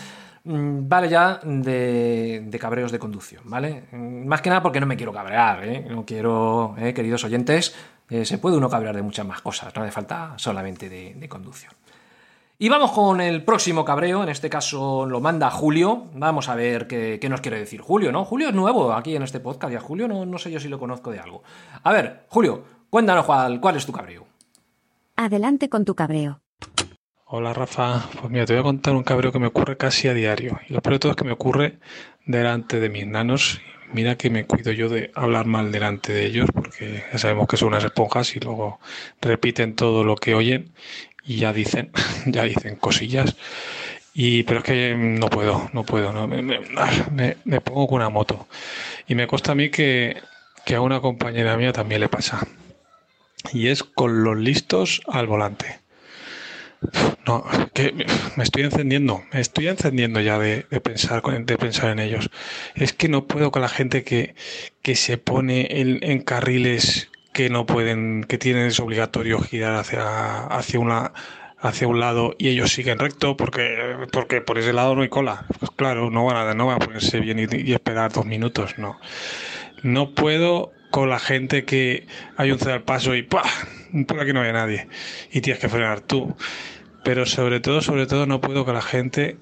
Mm, vale ya de, de cabreos de conducción, ¿vale? Mm, más que nada porque no me quiero cabrear, ¿eh? No quiero, ¿eh? queridos oyentes, eh, se puede uno cabrear de muchas más cosas, no hace falta solamente de conducción. Y vamos con el próximo cabreo, en este caso lo manda Julio. Vamos a ver qué, qué, nos quiere decir Julio, ¿no? Julio es nuevo aquí en este podcast y a Julio no, no sé yo si lo conozco de algo. A ver, Julio, cuéntanos cuál, cuál es tu cabreo. Adelante con tu cabreo. Hola Rafa, pues mira, te voy a contar un cabreo que me ocurre casi a diario. Y lo peor de todo es que me ocurre delante de mis nanos. Mira que me cuido yo de hablar mal delante de ellos, porque ya sabemos que son unas esponjas y luego repiten todo lo que oyen y ya dicen, ya dicen cosillas. Y, pero es que no puedo, no puedo, no, me, me, me, pongo con una moto. Y me consta a mí que, que a una compañera mía también le pasa. Y es con los listos al volante. No, que me estoy encendiendo, me estoy encendiendo ya de, de, pensar, de pensar en ellos. Es que no puedo con la gente que, que se pone en, en carriles que no pueden, que tienen es obligatorio girar hacia, hacia una hacia un lado y ellos siguen recto porque porque por ese lado no hay cola. Pues claro, no van a, no van a ponerse bien y, y esperar dos minutos, no. No puedo con la gente que hay un al paso y ¡pah! por aquí no hay nadie y tienes que frenar tú. Pero sobre todo, sobre todo no puedo con la gente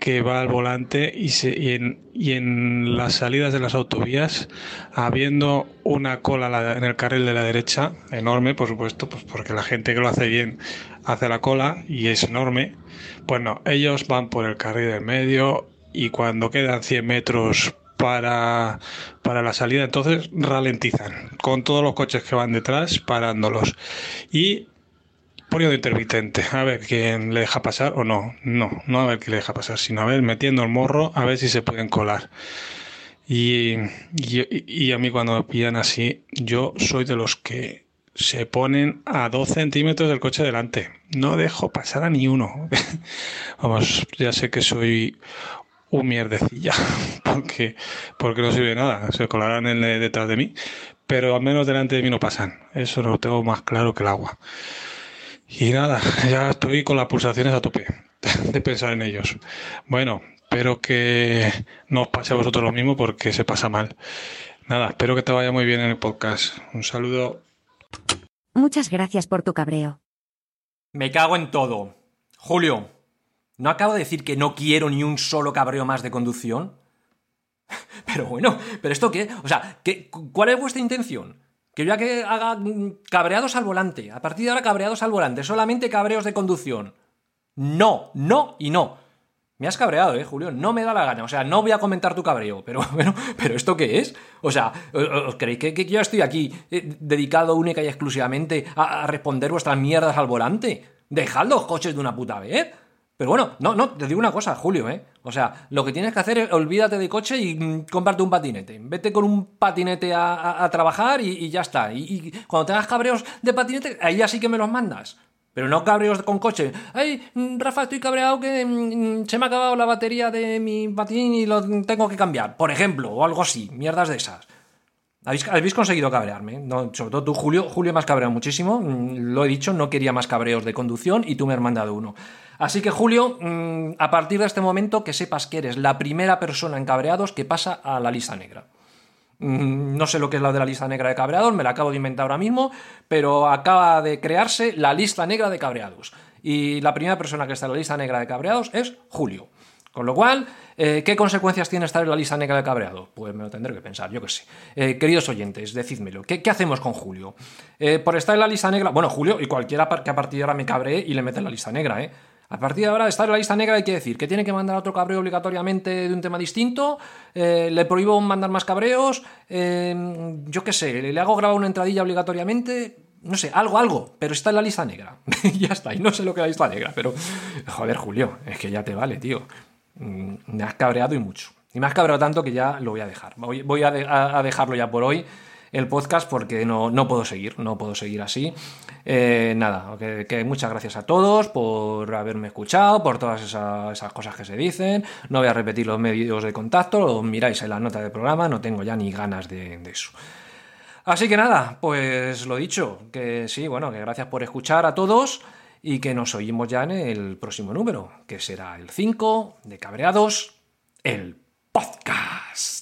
que va al volante y, se, y, en, y en las salidas de las autovías, habiendo una cola en el carril de la derecha, enorme, por supuesto, pues porque la gente que lo hace bien hace la cola y es enorme, pues no, ellos van por el carril del medio y cuando quedan 100 metros para, para la salida, entonces ralentizan con todos los coches que van detrás, parándolos. Y poniendo intermitente, a ver quién le deja pasar o no. No, no a ver quién le deja pasar, sino a ver metiendo el morro, a ver si se pueden colar. Y, y, y a mí cuando me pillan así, yo soy de los que se ponen a dos centímetros del coche delante. No dejo pasar a ni uno. Vamos, ya sé que soy un mierdecilla, porque, porque no sirve nada, se colarán en, detrás de mí, pero al menos delante de mí no pasan, eso lo tengo más claro que el agua. Y nada, ya estoy con las pulsaciones a tope de pensar en ellos. Bueno, espero que no os pase a vosotros lo mismo porque se pasa mal. Nada, espero que te vaya muy bien en el podcast. Un saludo. Muchas gracias por tu cabreo. Me cago en todo. Julio, ¿no acabo de decir que no quiero ni un solo cabreo más de conducción? Pero bueno, ¿pero esto qué? O sea, ¿qué, ¿cuál es vuestra intención? Que ya que haga cabreados al volante. A partir de ahora, cabreados al volante. Solamente cabreos de conducción. No, no y no. Me has cabreado, eh, Julio. No me da la gana. O sea, no voy a comentar tu cabreo. Pero, bueno, ¿pero ¿esto qué es? O sea, ¿os creéis que, que yo estoy aquí eh, dedicado única y exclusivamente a, a, responder vuestras mierdas al volante? Dejad los coches de una puta vez. Pero bueno, no, no, te digo una cosa, Julio, ¿eh? O sea, lo que tienes que hacer es olvídate de coche y mmm, cómprate un patinete. Vete con un patinete a, trabajar y, ya está. Y, cuando tengas cabreos de patinete, ahí ya sí que me los mandas. Pero no cabreos con coche. Ay, Rafa, estoy cabreado que mmm, se me ha acabado la batería de mi patín y lo tengo que cambiar. Por ejemplo, o algo así. Mierdas de esas. ¿Habéis, habéis conseguido cabrearme? No, sobre todo tú, Julio. Julio me has cabreado muchísimo. Lo he dicho, no quería más cabreos de conducción y tú me has mandado uno. Así que, Julio, mmm, a partir de este momento, que sepas que eres la primera persona en cabreados que pasa a la lista negra. Mmm, no sé lo que es la de la lista negra de cabreados, me la acabo de inventar ahora mismo, pero acaba de crearse la lista negra de cabreados. Y la primera persona que está en la lista negra de cabreados es Julio. Con lo cual, eh, ¿qué consecuencias tiene estar en la lista negra de cabreado? Pues me lo tendré que pensar, yo qué sé. Eh, queridos oyentes, decídmelo. ¿Qué, ¿Qué, hacemos con Julio? Eh, por estar en la lista negra. Bueno, Julio y cualquiera que a partir de ahora me cabree y le mete en la lista negra, ¿eh? A partir de ahora, estar en la lista negra hay que decir que tiene que mandar otro cabreo obligatoriamente de un tema distinto, eh, le prohíbo mandar más cabreos, eh, yo qué sé, le hago grabar una entradilla obligatoriamente, no sé, algo, algo, pero está en la lista negra. ya está, y no sé lo que es la lista negra, pero joder, Julio, es que ya te vale, tío. Mm, me has cabreado y mucho. Y me has cabreado tanto que ya lo voy a dejar. Voy, a, dejarlo ya por hoy. El podcast porque no, no puedo seguir, no puedo seguir así. Eh, nada, que, muchas gracias a todos por haberme escuchado, por todas esas, esas cosas que se dicen. No voy a repetir los medios de contacto, lo miráis en la nota del programa, no tengo ya ni ganas de, de eso. Así que nada, pues lo dicho, que sí, bueno, que gracias por escuchar a todos y que nos oímos ya en el próximo número, que será el 5 de Cabreados, el podcast.